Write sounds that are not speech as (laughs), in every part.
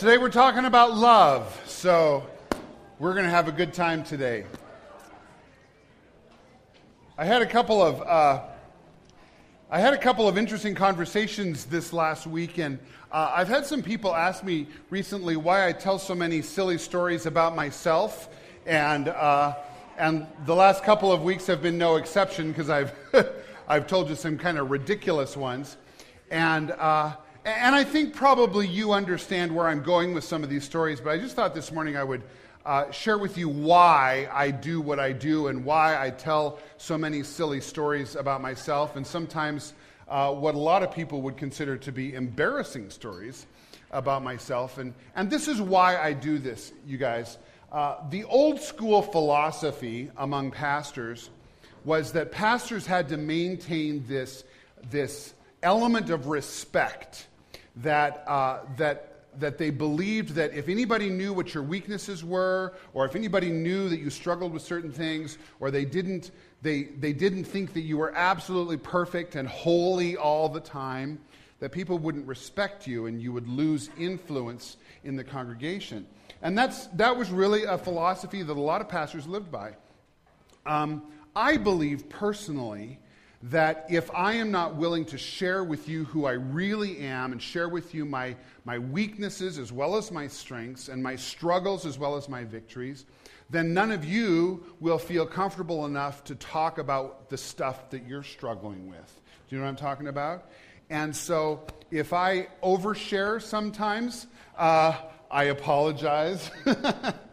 Today we're talking about love, so we're going to have a good time today. I had a couple of uh, I had a couple of interesting conversations this last week, and uh, I've had some people ask me recently why I tell so many silly stories about myself, and uh, and the last couple of weeks have been no exception because I've (laughs) I've told you some kind of ridiculous ones, and. And I think probably you understand where I'm going with some of these stories, but I just thought this morning I would uh, share with you why I do what I do and why I tell so many silly stories about myself, and sometimes uh, what a lot of people would consider to be embarrassing stories about myself. And, and this is why I do this, you guys. Uh, the old school philosophy among pastors was that pastors had to maintain this, this element of respect that, uh, that, that they believed that if anybody knew what your weaknesses were, or if anybody knew that you struggled with certain things, or they didn't, they, they didn't think that you were absolutely perfect and holy all the time, that people wouldn't respect you and you would lose influence in the congregation. And that's, that was really a philosophy that a lot of pastors lived by. Um, I believe personally that if I am not willing to share with you who I really am and share with you my, my weaknesses as well as my strengths and my struggles as well as my victories, then none of you will feel comfortable enough to talk about the stuff that you're struggling with. Do you know what I'm talking about? And so if I overshare sometimes, uh, I apologize. (laughs)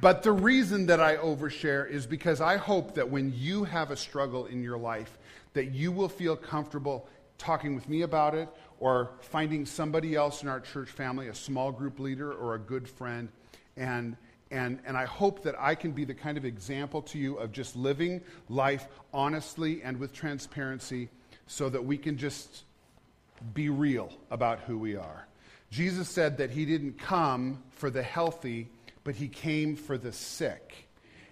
but the reason that I overshare is because I hope that when you have a struggle in your life, that you will feel comfortable talking with me about it or finding somebody else in our church family, a small group leader or a good friend. And, and, and I hope that I can be the kind of example to you of just living life honestly and with transparency so that we can just be real about who we are. Jesus said that he didn't come for the healthy, but he came for the sick.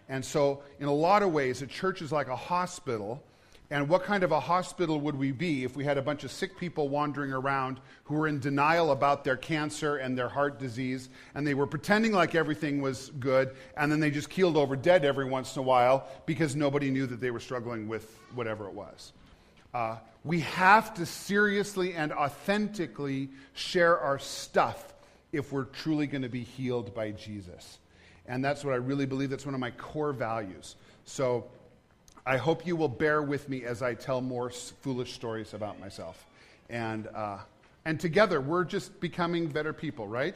And so, in a lot of ways, a church is like a hospital and what kind of a hospital would we be if we had a bunch of sick people wandering around who were in denial about their cancer and their heart disease, and they were pretending like everything was good, and then they just keeled over dead every once in a while because nobody knew that they were struggling with whatever it was? Uh, we have to seriously and authentically share our stuff if we're truly going to be healed by Jesus. And that's what I really believe. That's one of my core values. So, I hope you will bear with me as I tell more foolish stories about myself. And, uh, and together, we're just becoming better people, right?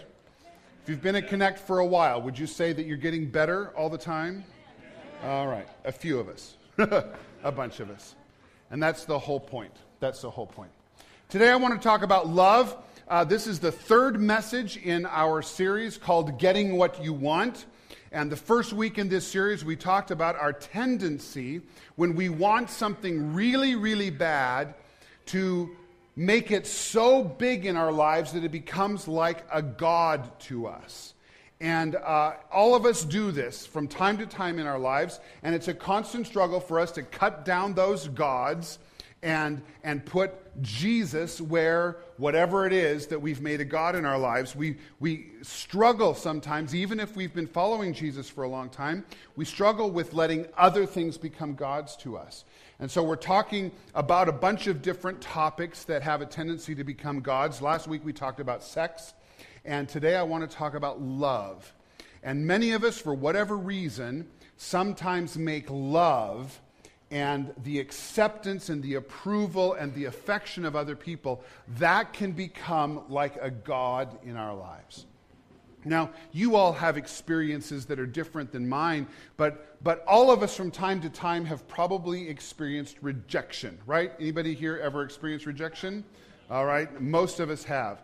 If you've been at Connect for a while, would you say that you're getting better all the time? All right, a few of us, (laughs) a bunch of us. And that's the whole point. That's the whole point. Today, I want to talk about love. Uh, this is the third message in our series called Getting What You Want. And the first week in this series, we talked about our tendency when we want something really, really bad to make it so big in our lives that it becomes like a God to us. And uh, all of us do this from time to time in our lives, and it's a constant struggle for us to cut down those gods and, and put Jesus where whatever it is that we've made a God in our lives, we, we struggle sometimes, even if we've been following Jesus for a long time, we struggle with letting other things become gods to us. And so we're talking about a bunch of different topics that have a tendency to become gods. Last week we talked about sex, and today I want to talk about love. And many of us, for whatever reason, sometimes make love and the acceptance and the approval and the affection of other people, that can become like a God in our lives. Now, you all have experiences that are different than mine, but, but all of us from time to time have probably experienced rejection, right? Anybody here ever experienced rejection? All right, most of us have.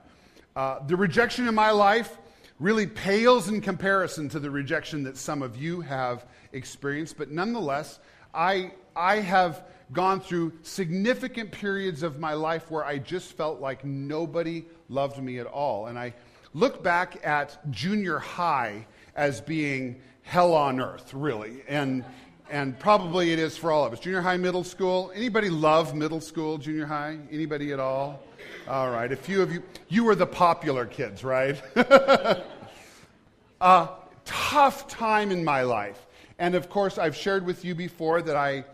Uh, the rejection in my life really pales in comparison to the rejection that some of you have experienced, but nonetheless, I, I have gone through significant periods of my life where I just felt like nobody loved me at all. And I look back at junior high as being hell on earth, really. And and probably it is for all of us. Junior high, middle school. Anybody love middle school, junior high? Anybody at all? All right, a few of you. You were the popular kids, right? (laughs) a tough time in my life. And of course, I've shared with you before that I,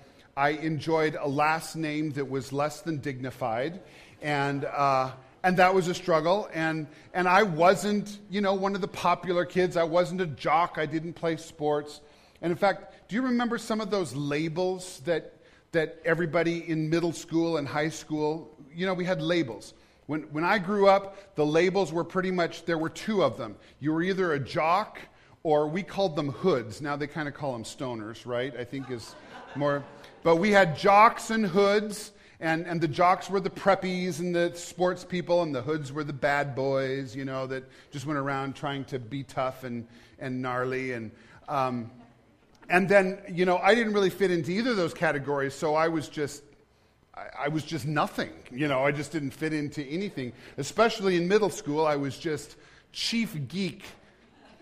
I enjoyed a last name that was less than dignified. And, uh, and that was a struggle. And, and I wasn't, you know, one of the popular kids. I wasn't a jock. I didn't play sports. And in fact, do you remember some of those labels that, that everybody in middle school and high school, you know, we had labels. When, when I grew up, the labels were pretty much, there were two of them. You were either a jock or we called them hoods. Now they kind of call them stoners, right? I think is more. But we had jocks and hoods, and, and the jocks were the preppies and the sports people, and the hoods were the bad boys, you know, that just went around trying to be tough and, and gnarly. And, um, and then, you know, I didn't really fit into either of those categories, so I was just I, was just nothing. You know, I just didn't fit into anything. Especially in middle school, I was just chief geek,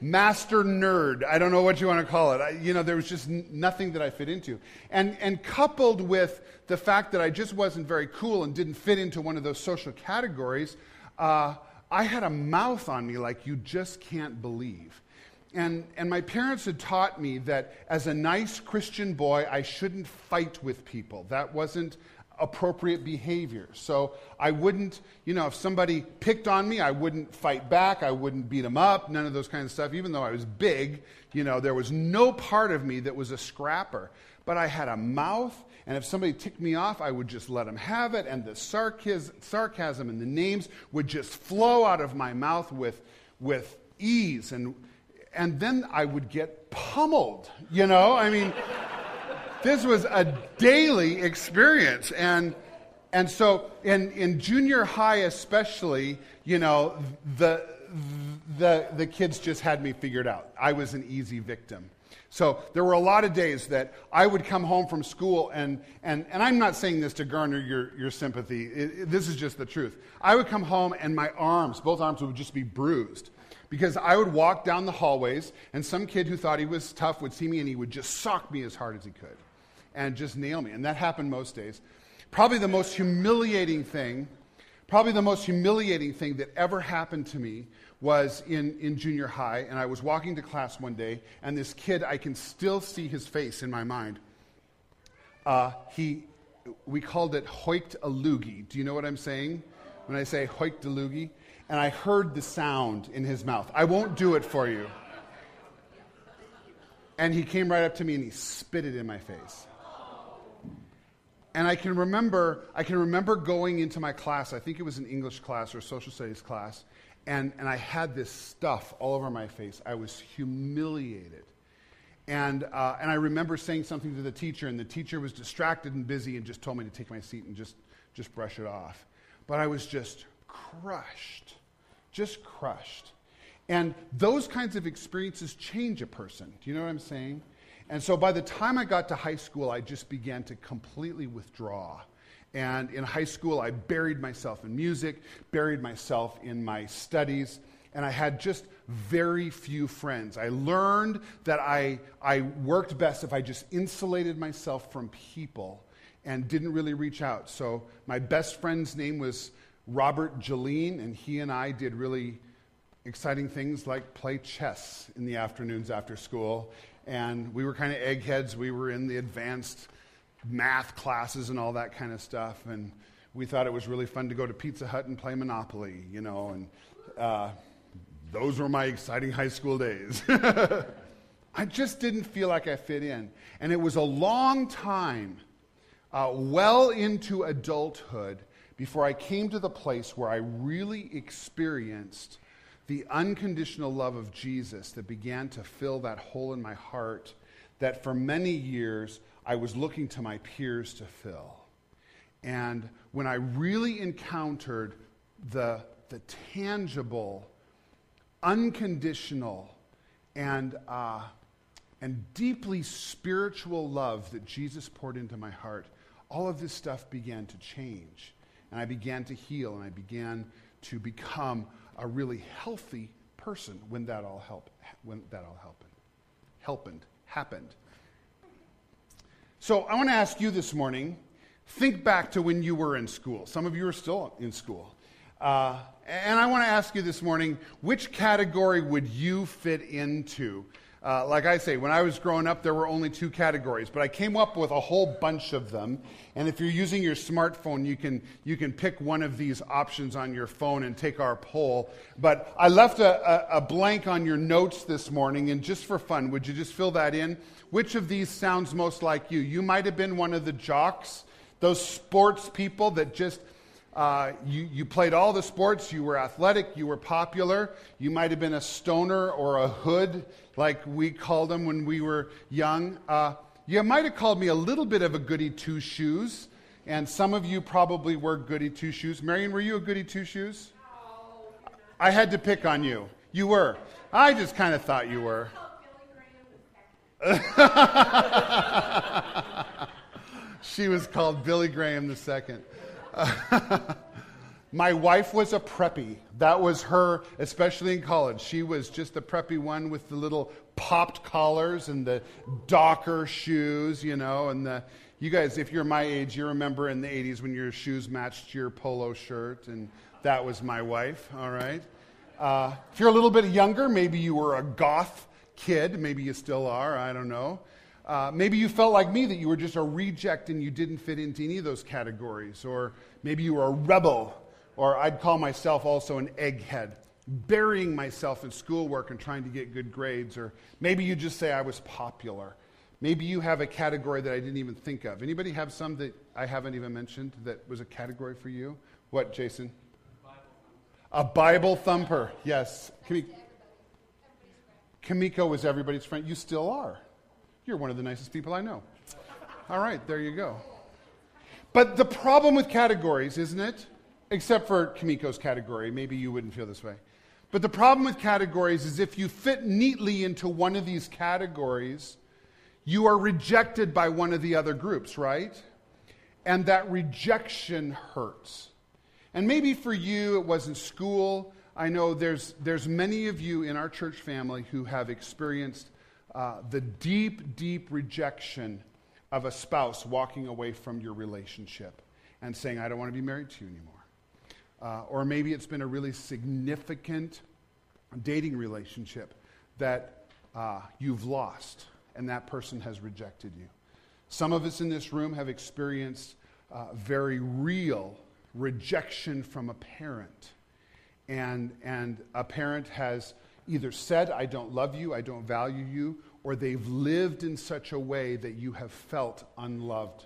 master nerd. I don't know what you want to call it. I, you know, there was just n- nothing that I fit into. And, and coupled with the fact that I just wasn't very cool and didn't fit into one of those social categories, uh, I had a mouth on me like you just can't believe. And, and my parents had taught me that as a nice Christian boy, I shouldn't fight with people. That wasn't appropriate behavior. So I wouldn't, you know, if somebody picked on me, I wouldn't fight back. I wouldn't beat them up, none of those kinds of stuff. Even though I was big, you know, there was no part of me that was a scrapper. But I had a mouth, and if somebody ticked me off, I would just let them have it, and the sarcasm and the names would just flow out of my mouth with, with ease. And, and then I would get pummeled, you know? I mean, this was a daily experience. And, and so in, in junior high, especially, you know, the, the, the kids just had me figured out. I was an easy victim. So there were a lot of days that I would come home from school, and, and, and I'm not saying this to garner your, your sympathy. It, it, this is just the truth. I would come home, and my arms, both arms, would just be bruised because I would walk down the hallways, and some kid who thought he was tough would see me, and he would just sock me as hard as he could and just nail me. And that happened most days. Probably the most humiliating thing, probably the most humiliating thing that ever happened to me was in, in junior high. And I was walking to class one day, and this kid, I can still see his face in my mind. Uh, he, we called it hoikt a loogie. Do you know what I'm saying when I say hoikt a loogie? And I heard the sound in his mouth. I won't do it for you. And he came right up to me and he spit it in my face. And I can remember, I can remember going into my class, I think it was an English class or a social studies class, and, and I had this stuff all over my face. I was humiliated. And, uh, and I remember saying something to the teacher, and the teacher was distracted and busy and just told me to take my seat and just, just brush it off. But I was just crushed, just crushed. And those kinds of experiences change a person. Do you know what I'm saying? And so by the time I got to high school, I just began to completely withdraw. And in high school, I buried myself in music, buried myself in my studies, and I had just very few friends. I learned that I, I worked best if I just insulated myself from people and didn't really reach out. So my best friend's name was Robert Jaleen, and he and I did really exciting things like play chess in the afternoons after school and we were kind of eggheads. We were in the advanced math classes and all that kind of stuff, and we thought it was really fun to go to Pizza Hut and play Monopoly, you know, and uh, those were my exciting high school days. (laughs) I just didn't feel like I fit in. And it was a long time, uh, well into adulthood, before I came to the place where I really experienced the unconditional love of Jesus that began to fill that hole in my heart that for many years I was looking to my peers to fill. And when I really encountered the, the tangible, unconditional, and, uh, and deeply spiritual love that Jesus poured into my heart, all of this stuff began to change. And I began to heal, and I began to become a really healthy person when that all help when that all happened. Helped, happened. So I want to ask you this morning think back to when you were in school. Some of you are still in school. Uh, and I want to ask you this morning which category would you fit into? Uh, like I say, when I was growing up, there were only two categories, but I came up with a whole bunch of them. And if you're using your smartphone, you can, you can pick one of these options on your phone and take our poll. But I left a, a, a blank on your notes this morning, and just for fun, would you just fill that in? Which of these sounds most like you? You might have been one of the jocks, those sports people that just uh, you, you played all the sports, you were athletic, you were popular. You might have been a stoner or a hood, like we called them when we were young. Uh, you might have called me a little bit of a goody two shoes, and some of you probably were goody two shoes. Marion, were you a goody two shoes? No, I had to pick on you. You were. I just kind of thought you were. (laughs) she was called Billy Graham the second. (laughs) My wife was a preppy. That was her, especially in college. She was just the preppy one with the little popped collars and the Docker shoes, you know. And the, you guys, if you're my age, you remember in the 80s when your shoes matched your polo shirt, and that was my wife, all right? Uh, if you're a little bit younger, maybe you were a goth kid. Maybe you still are. I don't know. Uh, maybe you felt like me that you were just a reject and you didn't fit into any of those categories. Or maybe you were a rebel, or I'd call myself also an egghead, burying myself in schoolwork and trying to get good grades. Or maybe you just say I was popular. Maybe you have a category that I didn't even think of. Anybody have some that I haven't even mentioned that was a category for you? What, Jason? A Bible thumper, yes. Kamiko was everybody's friend. You still are. You're one of the nicest people I know. All right, there you go. But the problem with categories, isn't it? Except for Kamiko's category. Maybe you wouldn't feel this way. But the problem with categories is if you fit neatly into one of these categories, you are rejected by one of the other groups, right? And that rejection hurts. And maybe for you it wasn't school, I know there's, there's many of you in our church family who have experienced uh, the deep, deep rejection of a spouse walking away from your relationship and saying, I don't want to be married to you anymore. Uh, or maybe it's been a really significant dating relationship that uh, you've lost and that person has rejected you. Some of us in this room have experienced uh, very real rejection from a parent and, and a parent has either said, I don't love you, I don't value you, or they've lived in such a way that you have felt unloved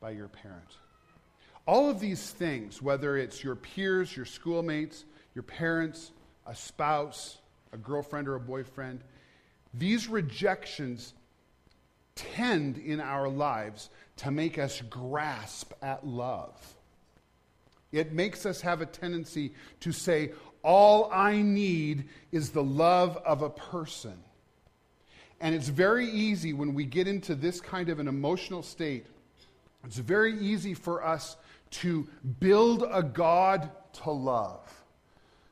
by your parent. All of these things, whether it's your peers, your schoolmates, your parents, a spouse, a girlfriend or a boyfriend, these rejections tend in our lives to make us grasp at love. It makes us have a tendency to say, All I need is the love of a person. And it's very easy when we get into this kind of an emotional state, it's very easy for us to build a God to love.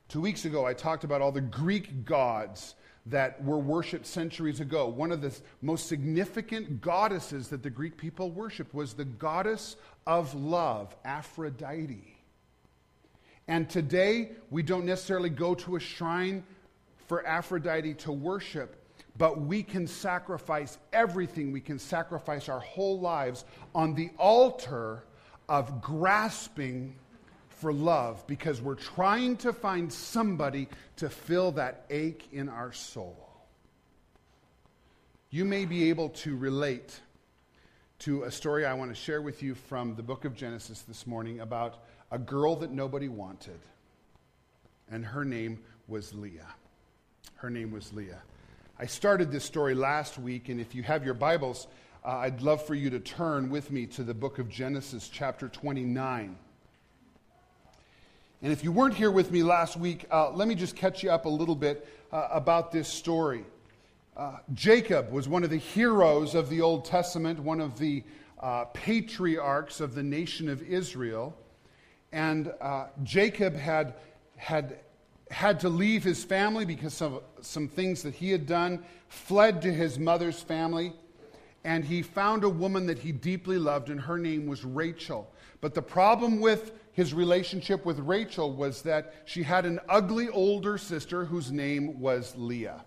Two weeks ago, I talked about all the Greek gods that were worshipped centuries ago. One of the most significant goddesses that the Greek people worshiped was the goddess of love, Aphrodite. And today, we don't necessarily go to a shrine for Aphrodite to worship, but we can sacrifice everything. We can sacrifice our whole lives on the altar of grasping for love because we're trying to find somebody to fill that ache in our soul. You may be able to relate to a story I want to share with you from the book of Genesis this morning about a girl that nobody wanted. And her name was Leah. Her name was Leah. I started this story last week, and if you have your Bibles, uh, I'd love for you to turn with me to the book of Genesis, chapter 29. And if you weren't here with me last week, uh, let me just catch you up a little bit uh, about this story. Uh, Jacob was one of the heroes of the Old Testament, one of the uh, patriarchs of the nation of Israel. And uh, Jacob had, had had to leave his family because of some things that he had done, fled to his mother's family. and he found a woman that he deeply loved, and her name was Rachel. But the problem with his relationship with Rachel was that she had an ugly older sister whose name was Leah.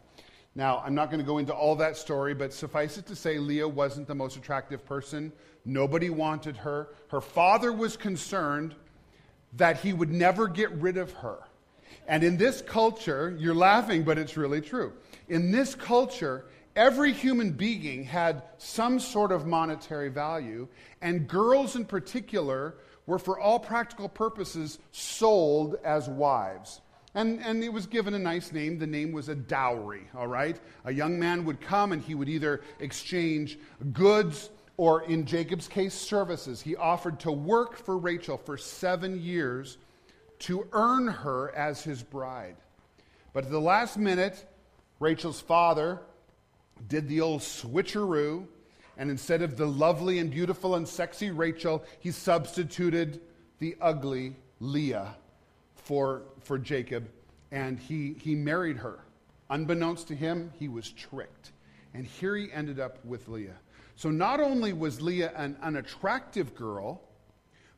Now, I'm not going to go into all that story, but suffice it to say, Leah wasn't the most attractive person. Nobody wanted her. Her father was concerned that he would never get rid of her. And in this culture, you're laughing, but it's really true. In this culture, every human being had some sort of monetary value, and girls in particular were, for all practical purposes, sold as wives. And, and it was given a nice name. The name was a dowry, all right? A young man would come and he would either exchange goods or, in Jacob's case, services. He offered to work for Rachel for seven years to earn her as his bride. But at the last minute, Rachel's father did the old switcheroo, and instead of the lovely and beautiful and sexy Rachel, he substituted the ugly Leah for, for Jacob, and he, he married her. Unbeknownst to him, he was tricked. And here he ended up with Leah. So not only was Leah an unattractive girl,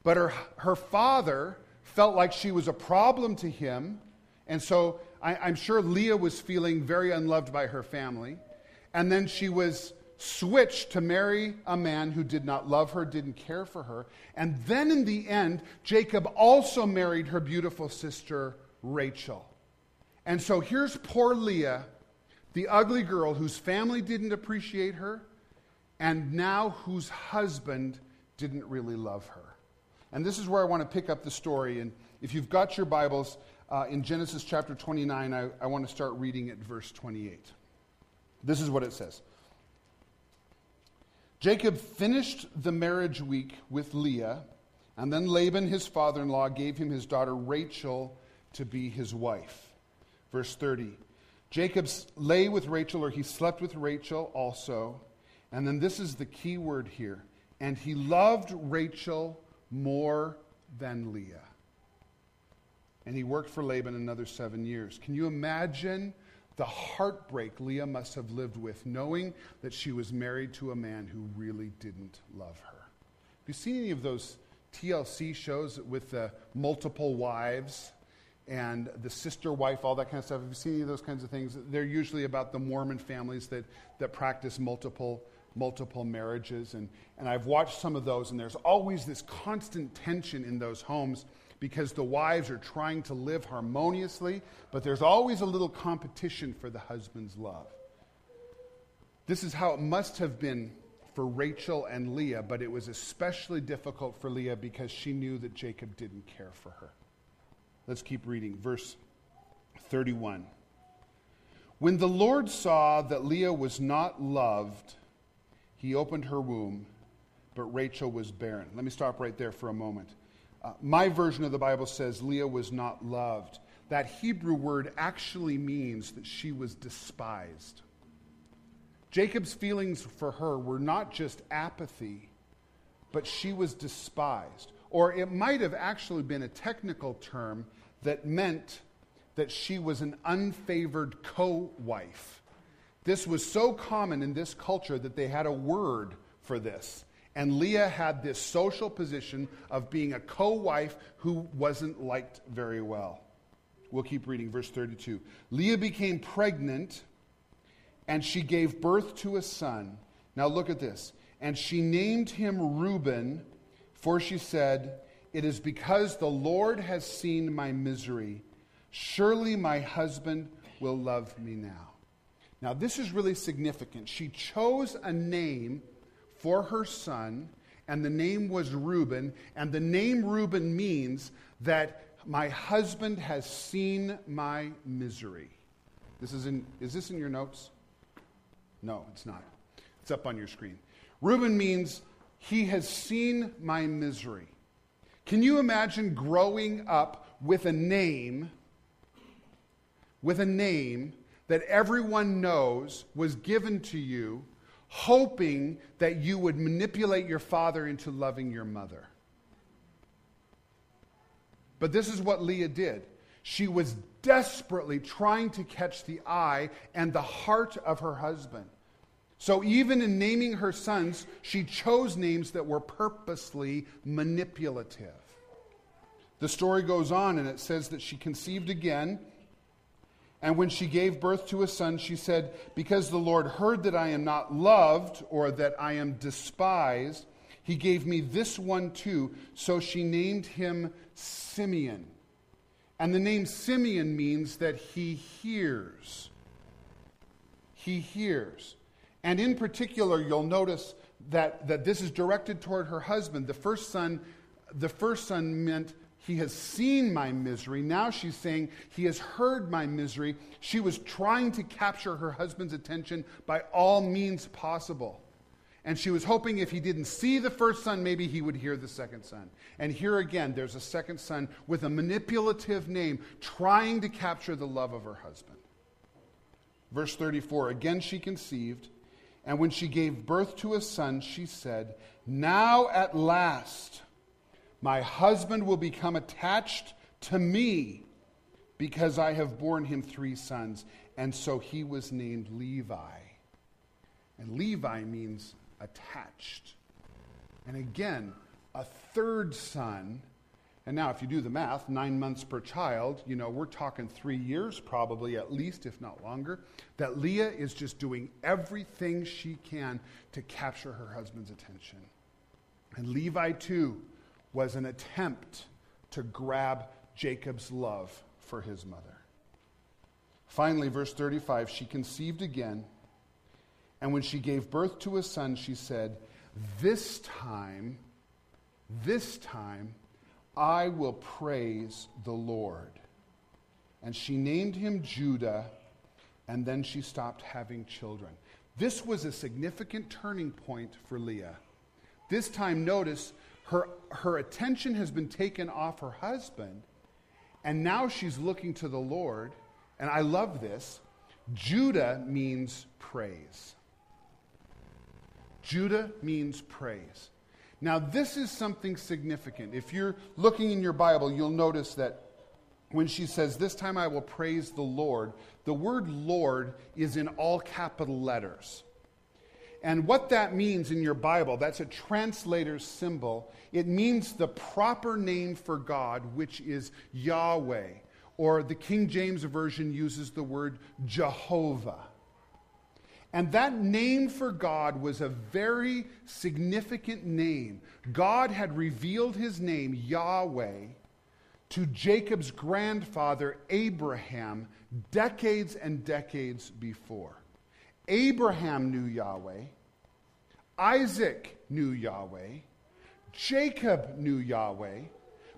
but her, her father felt like she was a problem to him. And so I, I'm sure Leah was feeling very unloved by her family. And then she was switched to marry a man who did not love her, didn't care for her. And then in the end, Jacob also married her beautiful sister, Rachel. And so here's poor Leah, the ugly girl whose family didn't appreciate her, and now whose husband didn't really love her. And this is where I want to pick up the story. And if you've got your Bibles uh, in Genesis chapter 29, I, I want to start reading at verse 28. This is what it says. Jacob finished the marriage week with Leah, and then Laban, his father in law, gave him his daughter Rachel to be his wife. Verse 30. Jacob lay with Rachel, or he slept with Rachel also. And then this is the key word here. And he loved Rachel more than Leah. And he worked for Laban another seven years. Can you imagine the heartbreak Leah must have lived with, knowing that she was married to a man who really didn't love her. Have you seen any of those TLC shows with the multiple wives and the sister wife, all that kind of stuff? Have you seen any of those kinds of things? They're usually about the Mormon families that, that practice multiple multiple marriages and, and i've watched some of those and there's always this constant tension in those homes because the wives are trying to live harmoniously, but there's always a little competition for the husband's love. This is how it must have been for Rachel and Leah, but it was especially difficult for Leah because she knew that Jacob didn't care for her. Let's keep reading. Verse 31. When the Lord saw that Leah was not loved, he opened her womb, but Rachel was barren. Let me stop right there for a moment. Uh, my version of the Bible says Leah was not loved. That Hebrew word actually means that she was despised. Jacob's feelings for her were not just apathy, but she was despised. Or it might have actually been a technical term that meant that she was an unfavored co wife. This was so common in this culture that they had a word for this. And Leah had this social position of being a co wife who wasn't liked very well. We'll keep reading, verse 32. Leah became pregnant and she gave birth to a son. Now look at this. And she named him Reuben, for she said, It is because the Lord has seen my misery. Surely my husband will love me now. Now, this is really significant. She chose a name for her son, and the name was Reuben. And the name Reuben means that my husband has seen my misery. This is in, is this in your notes? No, it's not. It's up on your screen. Reuben means he has seen my misery. Can you imagine growing up with a name, with a name that everyone knows was given to you hoping that you would manipulate your father into loving your mother. But this is what Leah did. She was desperately trying to catch the eye and the heart of her husband. So even in naming her sons, she chose names that were purposely manipulative. The story goes on and it says that she conceived again. And when she gave birth to a son, she said, Because the Lord heard that I am not loved or that I am despised, he gave me this one too. So she named him Simeon. And the name Simeon means that he hears. He hears. And in particular, you'll notice that, that this is directed toward her husband. The first son, the first son meant he has seen my misery. Now she's saying he has heard my misery. She was trying to capture her husband's attention by all means possible. And she was hoping if he didn't see the first son, maybe he would hear the second son. And here again, there's a second son with a manipulative name trying to capture the love of her husband. Verse 34 Again she conceived, and when she gave birth to a son, she said, Now at last my husband will become attached to me because I have borne him three sons. And so he was named Levi. And Levi means attached. And again, a third son. And now, if you do the math, nine months per child, you know, we're talking three years probably at least, if not longer, that Leah is just doing everything she can to capture her husband's attention. And Levi, too, was an attempt to grab Jacob's love for his mother. Finally, verse 35 she conceived again and when she gave birth to a son, she said, This time, this time, I will praise the Lord. And she named him Judah, and then she stopped having children. This was a significant turning point for Leah. This time, notice, her, her attention has been taken off her husband, and now she's looking to the Lord. And I love this. Judah means praise. Judah means praise. Now, this is something significant. If you're looking in your Bible, you'll notice that when she says, This time I will praise the Lord, the word Lord is in all capital letters. And what that means in your Bible, that's a translator's symbol. It means the proper name for God, which is Yahweh. Or the King James Version uses the word Jehovah. And that name for God was a very significant name. God had revealed his name, Yahweh, to Jacob's grandfather, Abraham, decades and decades before. Abraham knew Yahweh, Isaac knew Yahweh, Jacob knew Yahweh,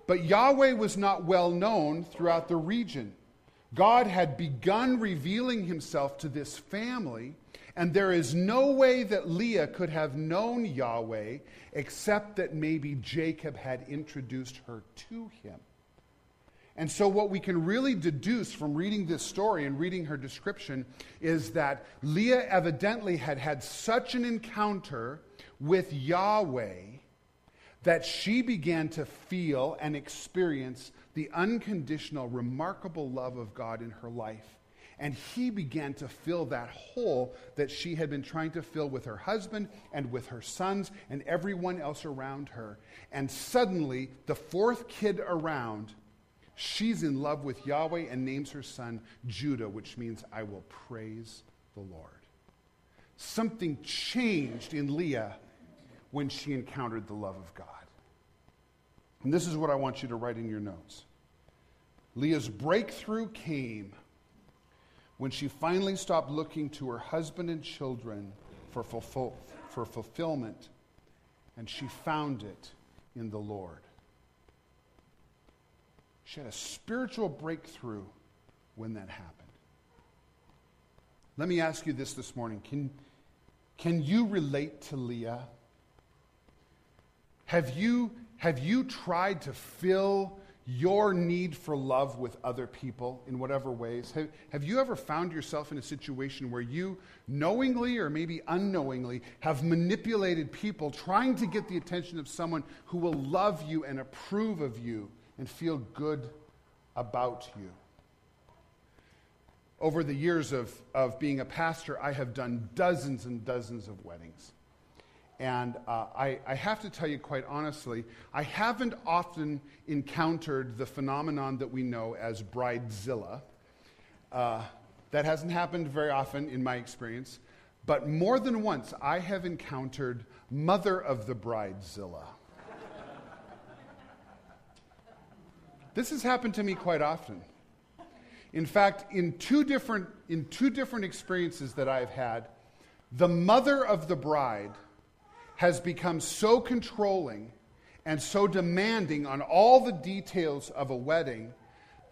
but Yahweh was not well known throughout the region. God had begun revealing himself to this family and there is no way that Leah could have known Yahweh except that maybe Jacob had introduced her to him. And so, what we can really deduce from reading this story and reading her description is that Leah evidently had had such an encounter with Yahweh that she began to feel and experience the unconditional, remarkable love of God in her life. And he began to fill that hole that she had been trying to fill with her husband and with her sons and everyone else around her. And suddenly, the fourth kid around, she's in love with Yahweh and names her son Judah, which means I will praise the Lord. Something changed in Leah when she encountered the love of God. And this is what I want you to write in your notes. Leah's breakthrough came when she finally stopped looking to her husband and children for, fulfill, for fulfillment, and she found it in the Lord. She had a spiritual breakthrough when that happened. Let me ask you this this morning. Can, can you relate to Leah? Have you, have you tried to fill your need for love with other people in whatever ways. Have, have you ever found yourself in a situation where you knowingly or maybe unknowingly have manipulated people trying to get the attention of someone who will love you and approve of you and feel good about you? over the years of, of being a pastor, I have done dozens and dozens of weddings. And uh, I, I, have to tell you quite honestly, I haven't often encountered the phenomenon that we know as bridezilla. Uh, that hasn't happened very often in my experience. But more than once, I have encountered mother of the bridezilla. This has happened to me quite often. In fact, in two different, in two different experiences that I've had, the mother of the bride has become so controlling and so demanding on all the details of a wedding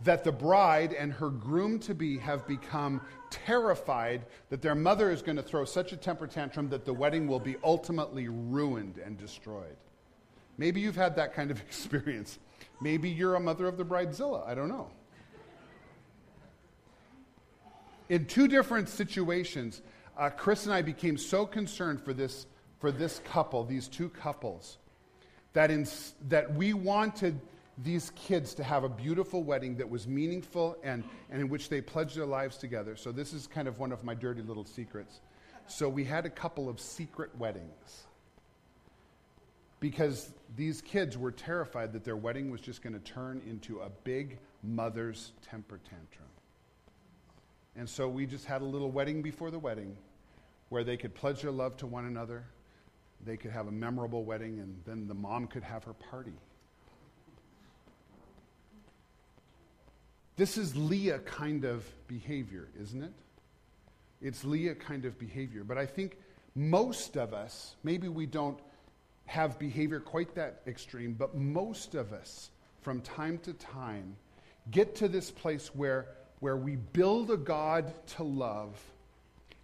that the bride and her groom to be have become terrified that their mother is going to throw such a temper tantrum that the wedding will be ultimately ruined and destroyed. Maybe you've had that kind of (laughs) experience. Maybe you're a mother of the bridezilla. I don't know in two different situations, uh, Chris and I became so concerned for this, for this couple, these two couples, that, in, that we wanted these kids to have a beautiful wedding that was meaningful and, and in which they pledged their lives together. So, this is kind of one of my dirty little secrets. So, we had a couple of secret weddings because these kids were terrified that their wedding was just going to turn into a big mother's temper tantrum. And so we just had a little wedding before the wedding where they could pledge their love to one another. They could have a memorable wedding, and then the mom could have her party. This is Leah kind of behavior, isn't it? It's Leah kind of behavior. But I think most of us, maybe we don't have behavior quite that extreme, but most of us, from time to time, get to this place where where we build a God to love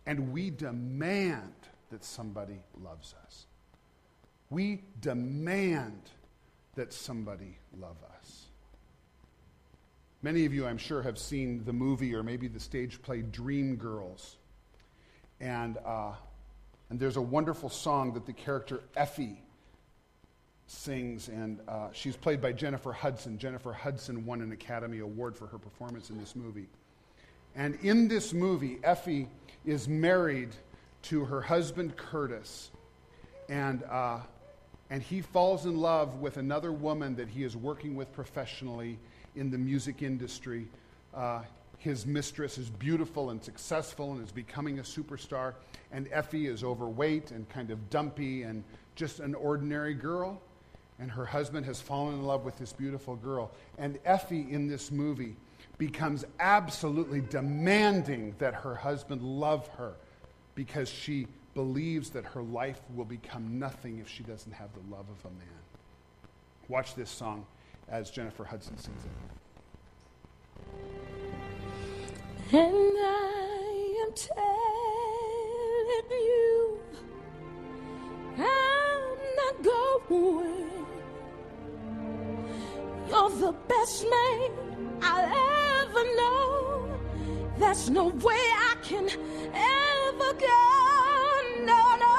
and we demand that somebody loves us. We demand that somebody love us. Many of you, I'm sure, have seen the movie or maybe the stage play Dreamgirls. And, uh, and there's a wonderful song that the character Effie sings, and uh, she's played by Jennifer Hudson. Jennifer Hudson won an Academy Award for her performance in this movie. And in this movie, Effie is married to her husband, Curtis, and, uh, and he falls in love with another woman that he is working with professionally in the music industry. Uh, his mistress is beautiful and successful and is becoming a superstar, and Effie is overweight and kind of dumpy and just an ordinary girl and her husband has fallen in love with this beautiful girl. And Effie in this movie becomes absolutely demanding that her husband love her because she believes that her life will become nothing if she doesn't have the love of a man. Watch this song as Jennifer Hudson sings it. And I am telling you, I'm not going you're the best man I'll ever know. There's no way I can ever go. No, no,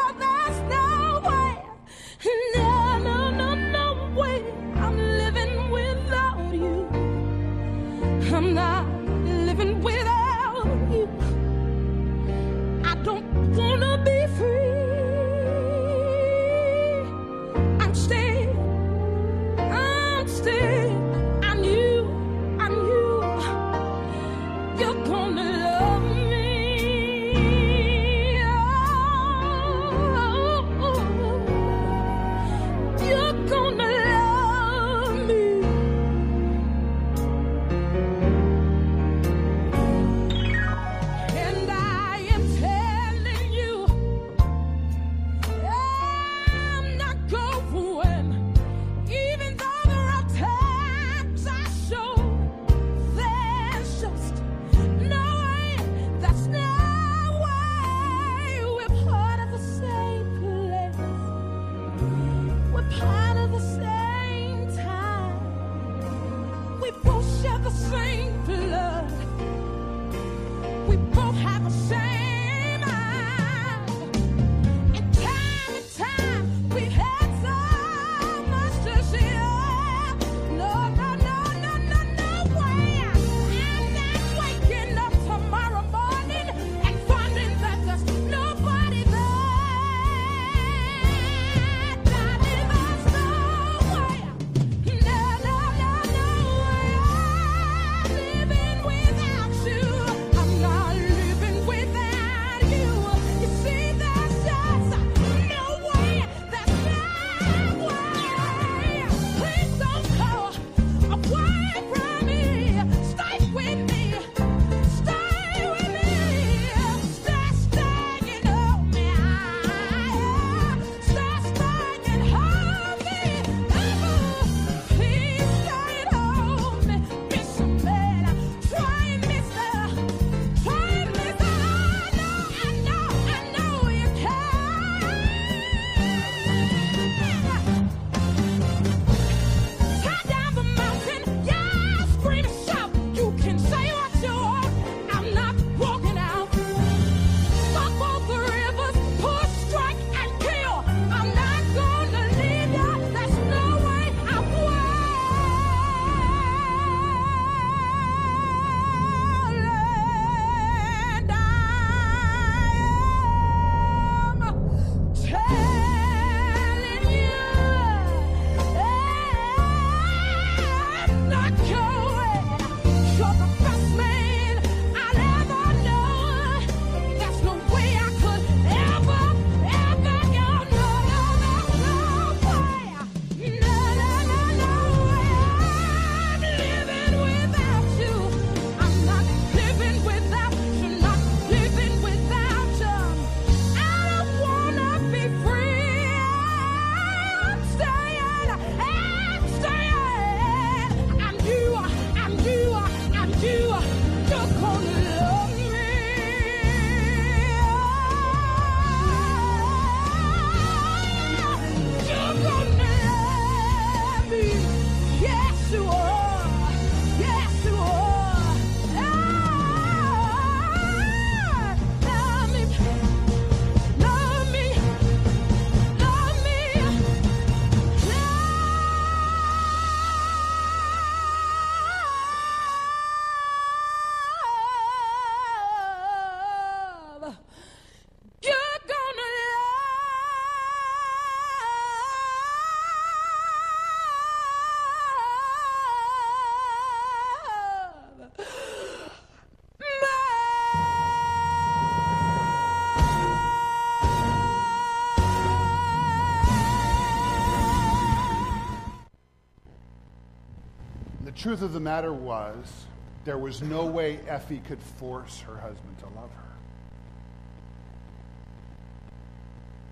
truth of the matter was, there was no way Effie could force her husband to love her.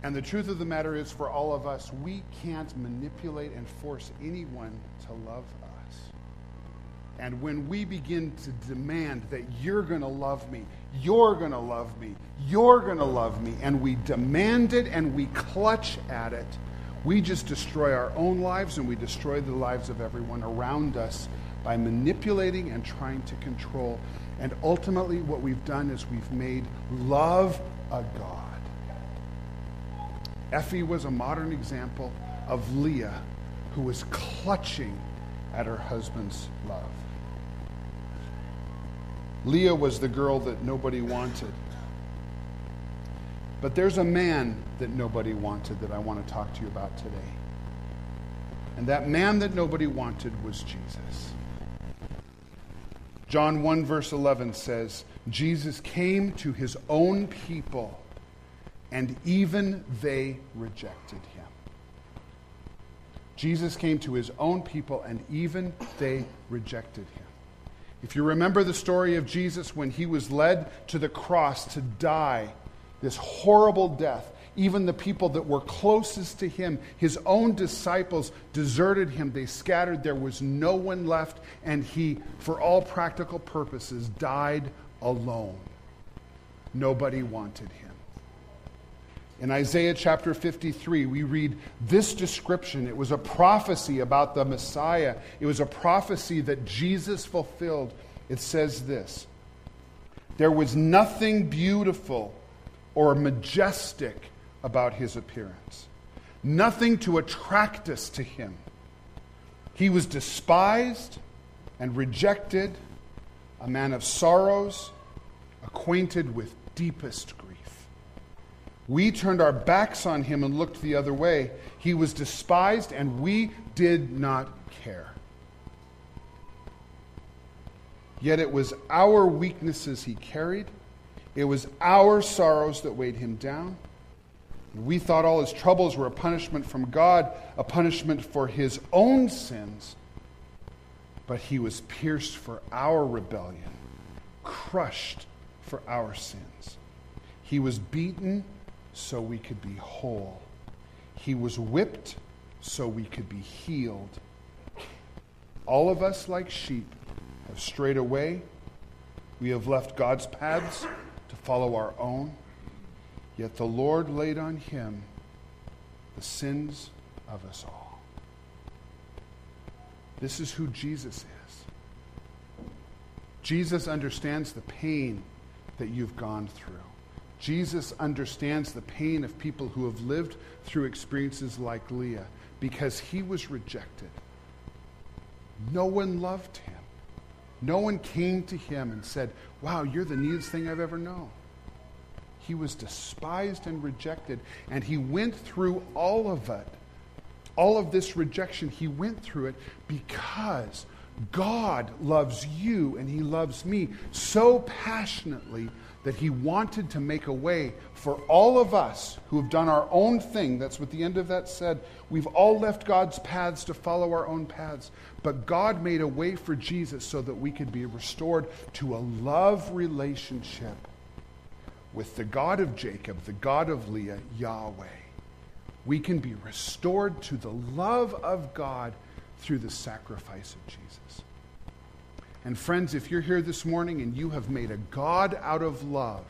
And the truth of the matter is, for all of us, we can't manipulate and force anyone to love us. And when we begin to demand that you're going to love me, you're going to love me, you're going to love me, and we demand it and we clutch at it, we just destroy our own lives and we destroy the lives of everyone around us by manipulating and trying to control. And ultimately, what we've done is we've made love a God. Effie was a modern example of Leah who was clutching at her husband's love. Leah was the girl that nobody wanted. But there's a man that nobody wanted that I want to talk to you about today. And that man that nobody wanted was Jesus. John 1, verse 11 says, Jesus came to his own people and even they rejected him. Jesus came to his own people, and even they rejected him. If you remember the story of Jesus when he was led to the cross to die this horrible death, even the people that were closest to him, his own disciples, deserted him. They scattered. There was no one left, and he, for all practical purposes, died alone. Nobody wanted him. In Isaiah chapter 53, we read this description. It was a prophecy about the Messiah, it was a prophecy that Jesus fulfilled. It says this There was nothing beautiful or majestic about his appearance, nothing to attract us to him. He was despised and rejected, a man of sorrows, acquainted with deepest grief. We turned our backs on him and looked the other way. He was despised, and we did not care. Yet it was our weaknesses he carried, it was our sorrows that weighed him down. We thought all his troubles were a punishment from God, a punishment for his own sins. But he was pierced for our rebellion, crushed for our sins. He was beaten so we could be whole. He was whipped so we could be healed. All of us, like sheep, have strayed away. We have left God's paths to follow our own. Yet the Lord laid on him the sins of us all. This is who Jesus is. Jesus understands the pain that you've gone through. Jesus understands the pain of people who have lived through experiences like Leah because he was rejected. No one loved him. No one came to him and said, Wow, you're the neatest thing I've ever known. He was despised and rejected, and he went through all of it. All of this rejection, he went through it because God loves you and he loves me so passionately that he wanted to make a way for all of us who have done our own thing. That's what the end of that said. We've all left God's paths to follow our own paths. But God made a way for Jesus so that we could be restored to a love relationship with the God of Jacob, the God of Leah, Yahweh. We can be restored to the love of God through the sacrifice of Jesus. And friends, if you're here this morning and you have made a God out of love,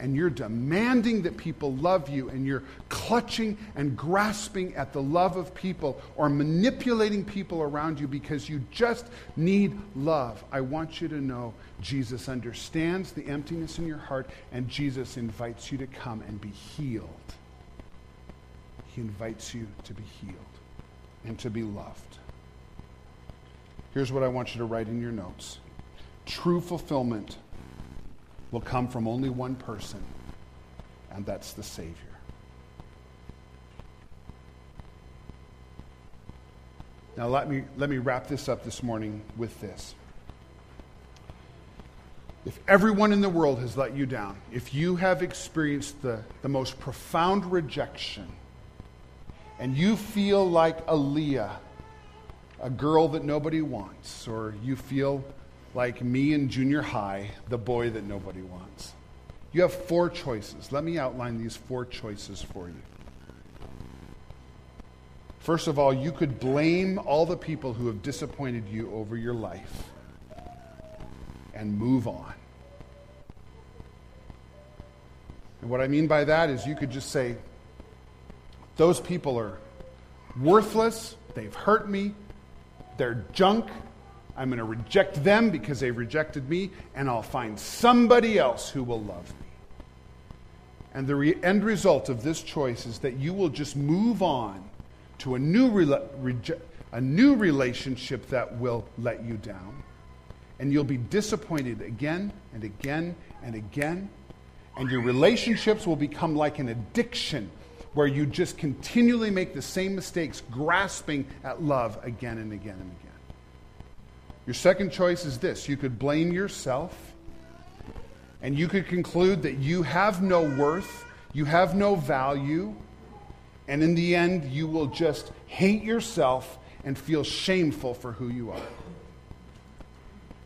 and you're demanding that people love you, and you're clutching and grasping at the love of people, or manipulating people around you because you just need love, I want you to know Jesus understands the emptiness in your heart, and Jesus invites you to come and be healed. He invites you to be healed and to be loved. Here's what I want you to write in your notes true fulfillment will come from only one person, and that's the Savior. Now, let me, let me wrap this up this morning with this. If everyone in the world has let you down, if you have experienced the, the most profound rejection, and you feel like Leah, a girl that nobody wants, or you feel like me in junior high, the boy that nobody wants. You have four choices. Let me outline these four choices for you. First of all, you could blame all the people who have disappointed you over your life and move on. And what I mean by that is you could just say, those people are worthless, they've hurt me, they're junk, I'm going to reject them because they rejected me, and I'll find somebody else who will love me. And the re- end result of this choice is that you will just move on to a new, rela- a new relationship that will let you down. And you'll be disappointed again and again and again. And your relationships will become like an addiction where you just continually make the same mistakes, grasping at love again and again and again. Your second choice is this you could blame yourself, and you could conclude that you have no worth, you have no value, and in the end, you will just hate yourself and feel shameful for who you are.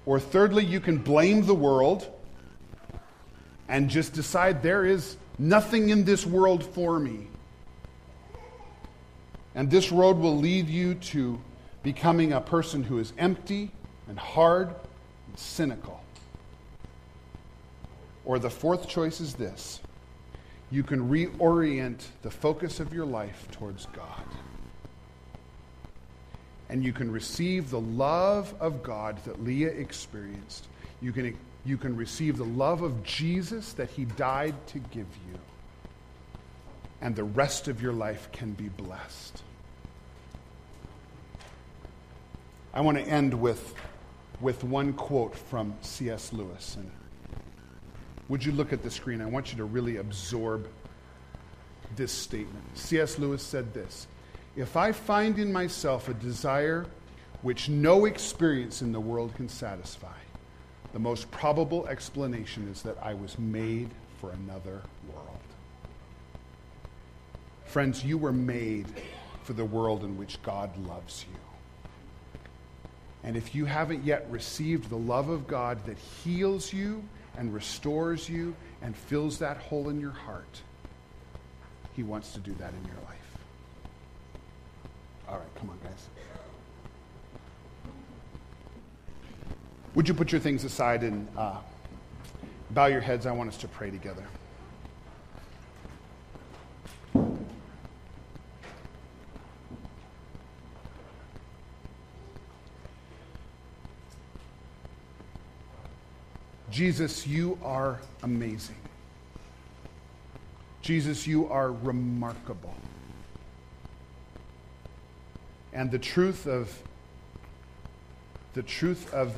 Or thirdly, you can blame the world and just decide there is nothing in this world for me. And this road will lead you to becoming a person who is empty and hard and cynical. Or the fourth choice is this you can reorient the focus of your life towards God. And you can receive the love of God that Leah experienced. You can, you can receive the love of Jesus that he died to give you. And the rest of your life can be blessed. I want to end with with one quote from C.S. Lewis. And would you look at the screen? I want you to really absorb this statement. C.S. Lewis said this If I find in myself a desire which no experience in the world can satisfy, the most probable explanation is that I was made for another world. Friends, you were made for the world in which God loves you. And if you haven't yet received the love of God that heals you and restores you and fills that hole in your heart, He wants to do that in your life. All right, come on, guys. Would you put your things aside and uh, bow your heads? I want us to pray together. Jesus, you are amazing. Jesus, you are remarkable. And the truth of the truth of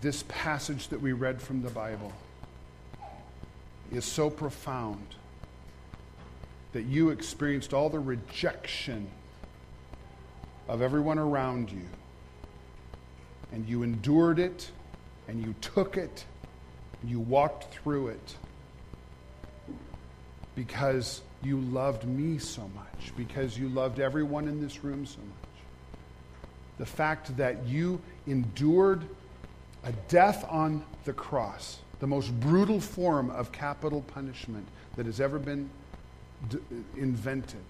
this passage that we read from the Bible is so profound that you experienced all the rejection of everyone around you. And you endured it, and you took it, you walked through it because you loved me so much, because you loved everyone in this room so much. The fact that you endured a death on the cross, the most brutal form of capital punishment that has ever been d- invented.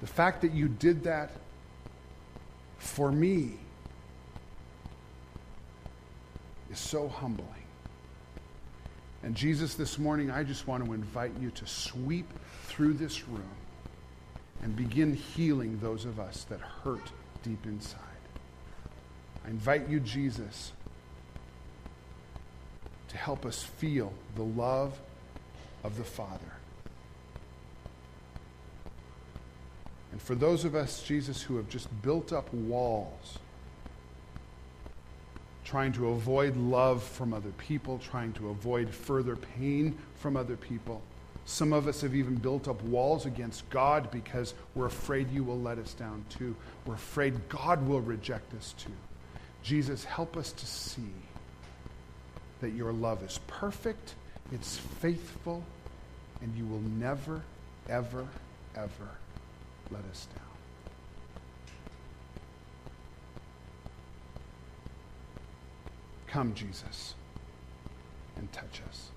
The fact that you did that for me is so humbling. And Jesus, this morning, I just want to invite you to sweep through this room and begin healing those of us that hurt deep inside. I invite you, Jesus, to help us feel the love of the Father. And for those of us, Jesus, who have just built up walls trying to avoid love from other people, trying to avoid further pain from other people. Some of us have even built up walls against God because we're afraid you will let us down too. We're afraid God will reject us too. Jesus, help us to see that your love is perfect, it's faithful, and you will never, ever, ever let us down. Come, Jesus, and touch us.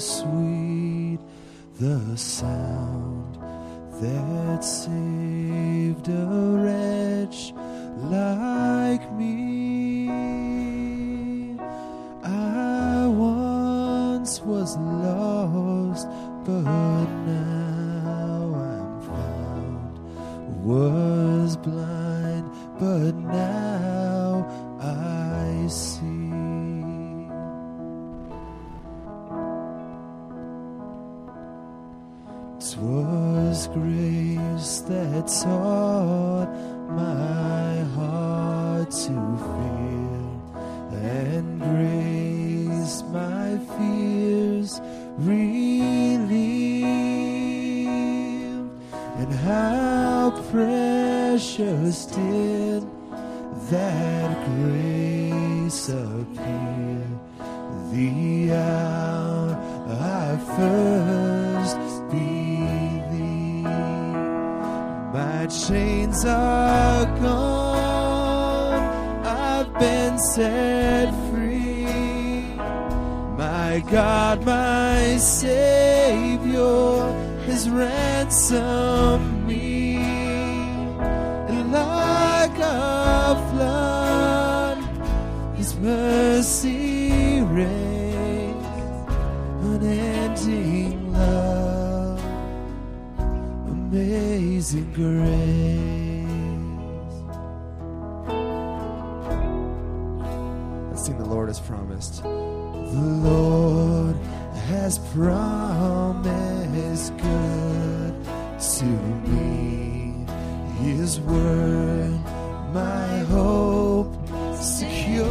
Sweet the sound that saved a wretch like me. His word, my hope secures.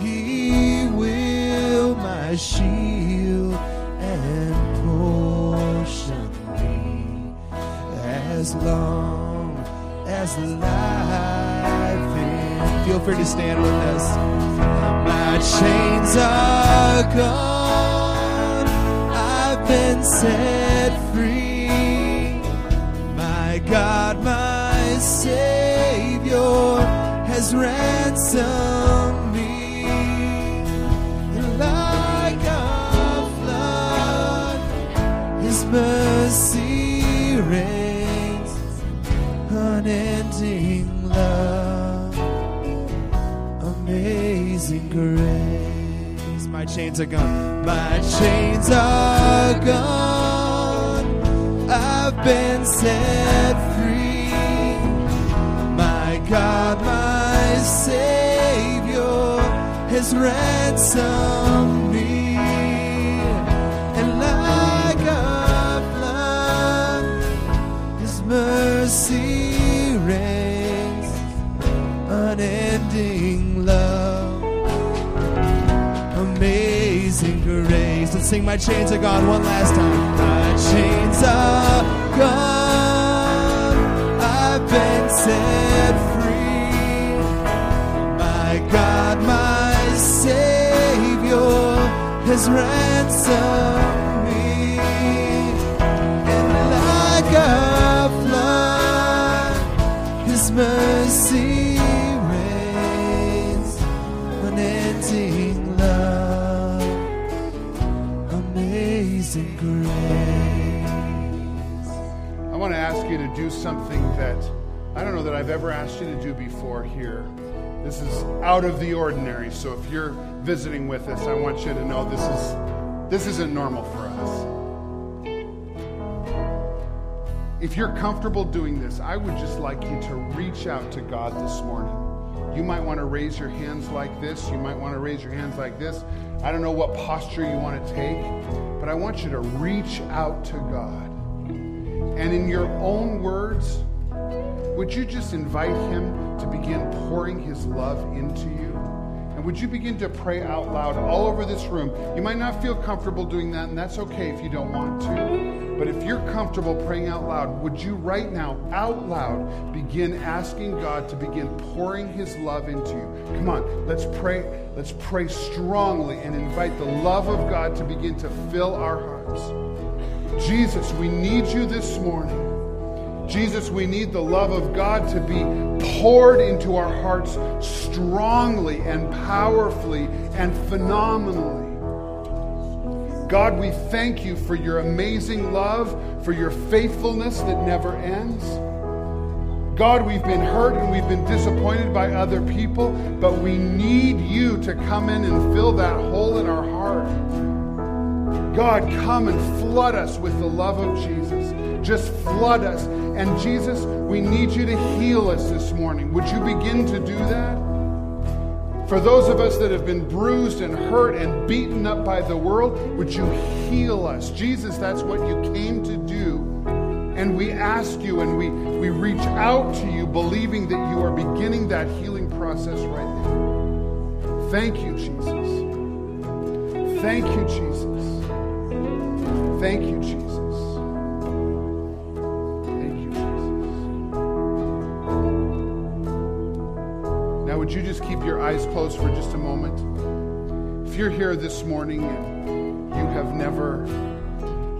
He will my shield and portion be as long as life in. Feel free to stand with us. My chains are gone. I've been set free. Savior has ransomed me. Like a flood, His mercy reigns, unending love, amazing grace. My chains are gone. My chains are gone. I've been set God, my Savior has ransomed me. And like a flood, His mercy reigns, unending love, amazing grace. Let's sing My Chains Are Gone one last time. My chains are gone, I've been set free. Has ransomed me. And like a flood, His mercy reigns, unending love, amazing grace. I want to ask you to do something that I don't know that I've ever asked you to do before here. This is out of the ordinary. So if you're visiting with us, I want you to know this is this isn't normal for us. If you're comfortable doing this, I would just like you to reach out to God this morning. You might want to raise your hands like this. You might want to raise your hands like this. I don't know what posture you want to take, but I want you to reach out to God. And in your own words, would you just invite Him to begin pouring His love into you? And would you begin to pray out loud all over this room? You might not feel comfortable doing that, and that's okay if you don't want to. But if you're comfortable praying out loud, would you right now, out loud, begin asking God to begin pouring His love into you? Come on, let's pray. Let's pray strongly and invite the love of God to begin to fill our hearts. Jesus, we need you this morning. Jesus, we need the love of God to be poured into our hearts strongly and powerfully and phenomenally. God, we thank you for your amazing love, for your faithfulness that never ends. God, we've been hurt and we've been disappointed by other people, but we need you to come in and fill that hole in our heart. God, come and flood us with the love of Jesus. Just flood us. And Jesus, we need you to heal us this morning. Would you begin to do that? For those of us that have been bruised and hurt and beaten up by the world, would you heal us? Jesus, that's what you came to do. And we ask you and we, we reach out to you, believing that you are beginning that healing process right now. Thank you, Jesus. Thank you, Jesus. Thank you, Jesus. Would you just keep your eyes closed for just a moment? If you're here this morning and you have never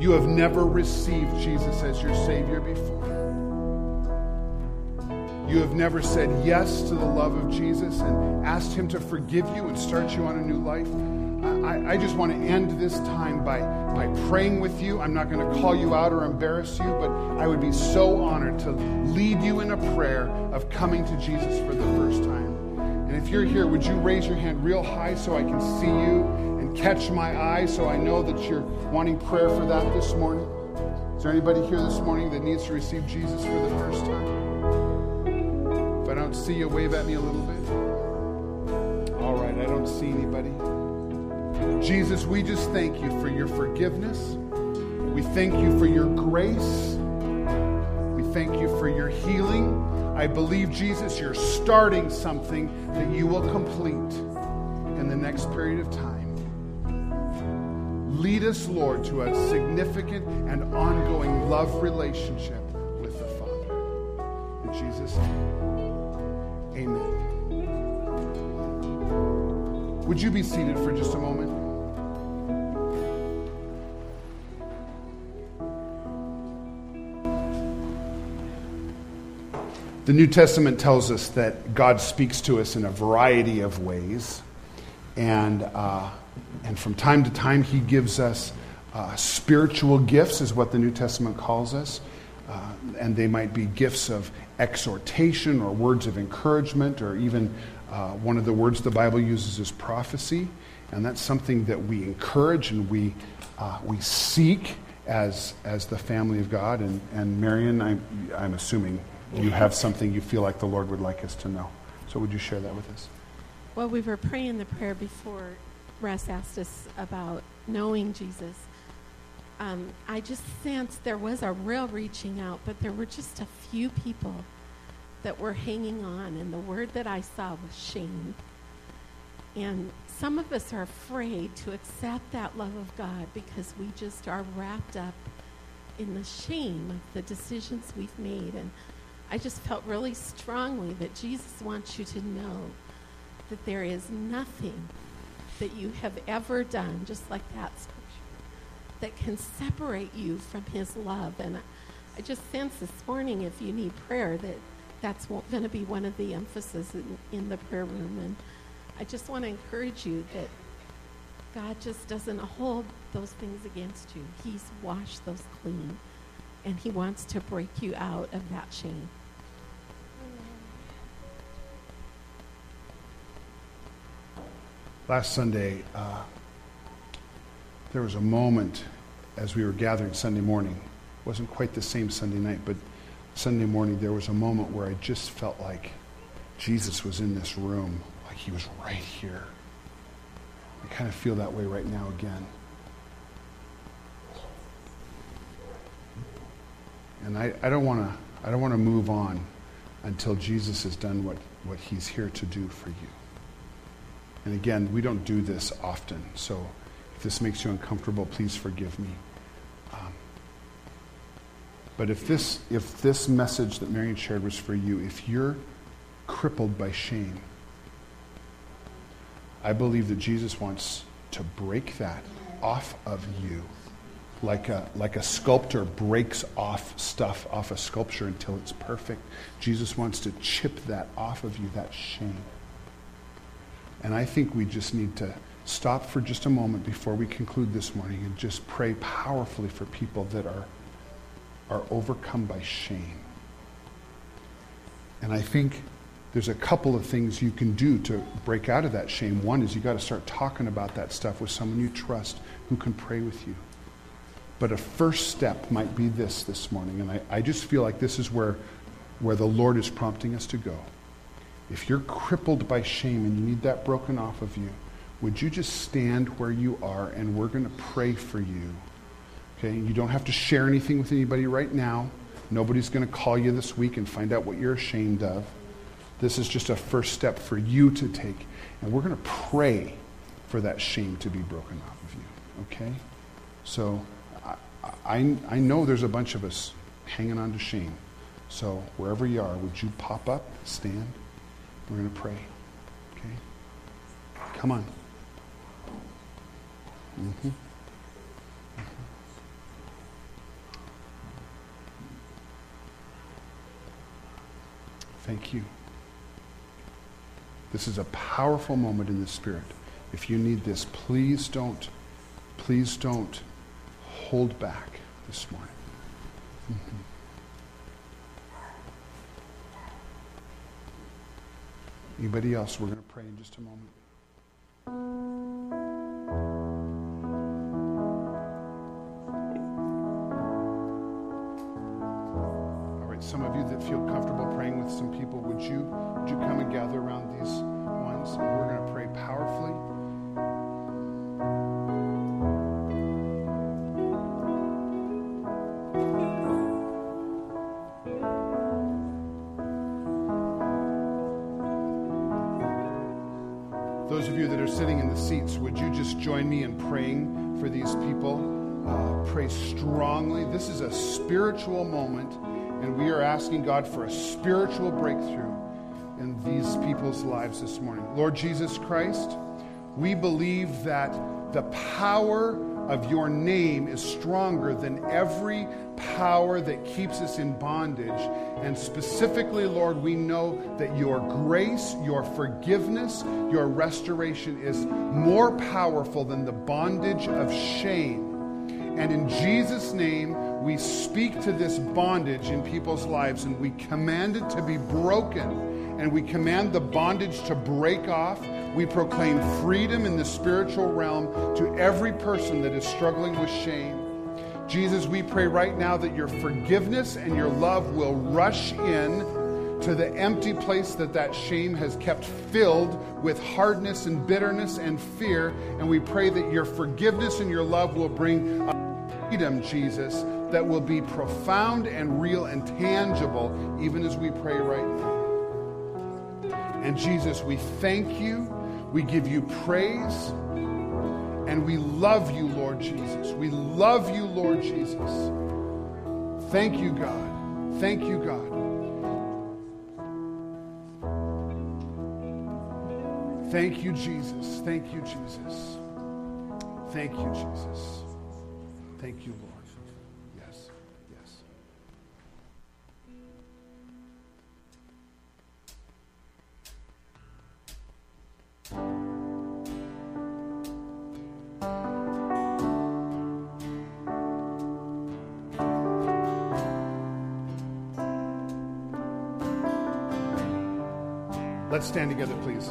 you have never received Jesus as your Savior before. You have never said yes to the love of Jesus and asked Him to forgive you and start you on a new life. I, I just want to end this time by, by praying with you. I'm not going to call you out or embarrass you, but I would be so honored to lead you in a prayer of coming to Jesus for the first time. If you're here, would you raise your hand real high so I can see you and catch my eye so I know that you're wanting prayer for that this morning? Is there anybody here this morning that needs to receive Jesus for the first time? If I don't see you, wave at me a little bit. All right, I don't see anybody. Jesus, we just thank you for your forgiveness. We thank you for your grace. We thank you for your healing. I believe, Jesus, you're starting something that you will complete in the next period of time. Lead us, Lord, to a significant and ongoing love relationship with the Father. In Jesus' name, amen. Would you be seated for just a moment? The New Testament tells us that God speaks to us in a variety of ways. And, uh, and from time to time, He gives us uh, spiritual gifts, is what the New Testament calls us. Uh, and they might be gifts of exhortation or words of encouragement, or even uh, one of the words the Bible uses is prophecy. And that's something that we encourage and we, uh, we seek as, as the family of God. And, and Marion, I'm, I'm assuming you have something you feel like the Lord would like us to know. So would you share that with us? Well, we were praying the prayer before Russ asked us about knowing Jesus. Um, I just sensed there was a real reaching out, but there were just a few people that were hanging on, and the word that I saw was shame. And some of us are afraid to accept that love of God because we just are wrapped up in the shame of the decisions we've made. And I just felt really strongly that Jesus wants you to know that there is nothing that you have ever done, just like that scripture, that can separate you from his love. And I, just sense this morning, if you need prayer, that that's going to be one of the emphases in, in the prayer room. And I just want to encourage you that God just doesn't hold those things against you. He's washed those clean. And he wants to break you out of that shame. Last Sunday, uh, there was a moment as we were gathering Sunday morning. It wasn't quite the same Sunday night, but Sunday morning there was a moment where I just felt like Jesus was in this room, like he was right here. I kind of feel that way right now again. And I, I don't want to I don't want to move on until Jesus has done what, what he's here to do for you. And again, we don't do this often, so if this makes you uncomfortable, please forgive me. Um, but if this, if this message that Marion shared was for you, if you're crippled by shame, I believe that Jesus wants to break that off of you like a, like a sculptor breaks off stuff off a sculpture until it's perfect. Jesus wants to chip that off of you, that shame. And I think we just need to stop for just a moment before we conclude this morning and just pray powerfully for people that are, are overcome by shame. And I think there's a couple of things you can do to break out of that shame. One is you got to start talking about that stuff with someone you trust who can pray with you. But a first step might be this this morning. And I, I just feel like this is where, where the Lord is prompting us to go. If you're crippled by shame and you need that broken off of you, would you just stand where you are and we're going to pray for you? Okay? You don't have to share anything with anybody right now. Nobody's going to call you this week and find out what you're ashamed of. This is just a first step for you to take. And we're going to pray for that shame to be broken off of you. Okay? So I, I know there's a bunch of us hanging on to shame. So wherever you are, would you pop up, stand? We're going to pray. Okay? Come on. Mm-hmm. Thank you. This is a powerful moment in the Spirit. If you need this, please don't, please don't hold back this morning. Mm-hmm. Anybody else? We're going to pray in just a moment. All right, some of you that feel comfortable praying with some people, would you would you come and gather around these ones? And we're going to pray powerfully. Sitting in the seats, would you just join me in praying for these people? Uh, pray strongly. This is a spiritual moment, and we are asking God for a spiritual breakthrough in these people's lives this morning. Lord Jesus Christ, we believe that the power of your name is stronger than every power that keeps us in bondage. And specifically, Lord, we know that your grace, your forgiveness, your restoration is more powerful than the bondage of shame. And in Jesus' name, we speak to this bondage in people's lives and we command it to be broken. And we command the bondage to break off. We proclaim freedom in the spiritual realm to every person that is struggling with shame. Jesus, we pray right now that your forgiveness and your love will rush in to the empty place that that shame has kept filled with hardness and bitterness and fear. And we pray that your forgiveness and your love will bring freedom, Jesus, that will be profound and real and tangible, even as we pray right now. And Jesus, we thank you. We give you praise. And we love you, Lord Jesus. We love you, Lord Jesus. Thank you, God. Thank you, God. Thank you, Jesus. Thank you, Jesus. Thank you, Jesus. Thank you, Lord. Yes, yes. Let's stand together, please.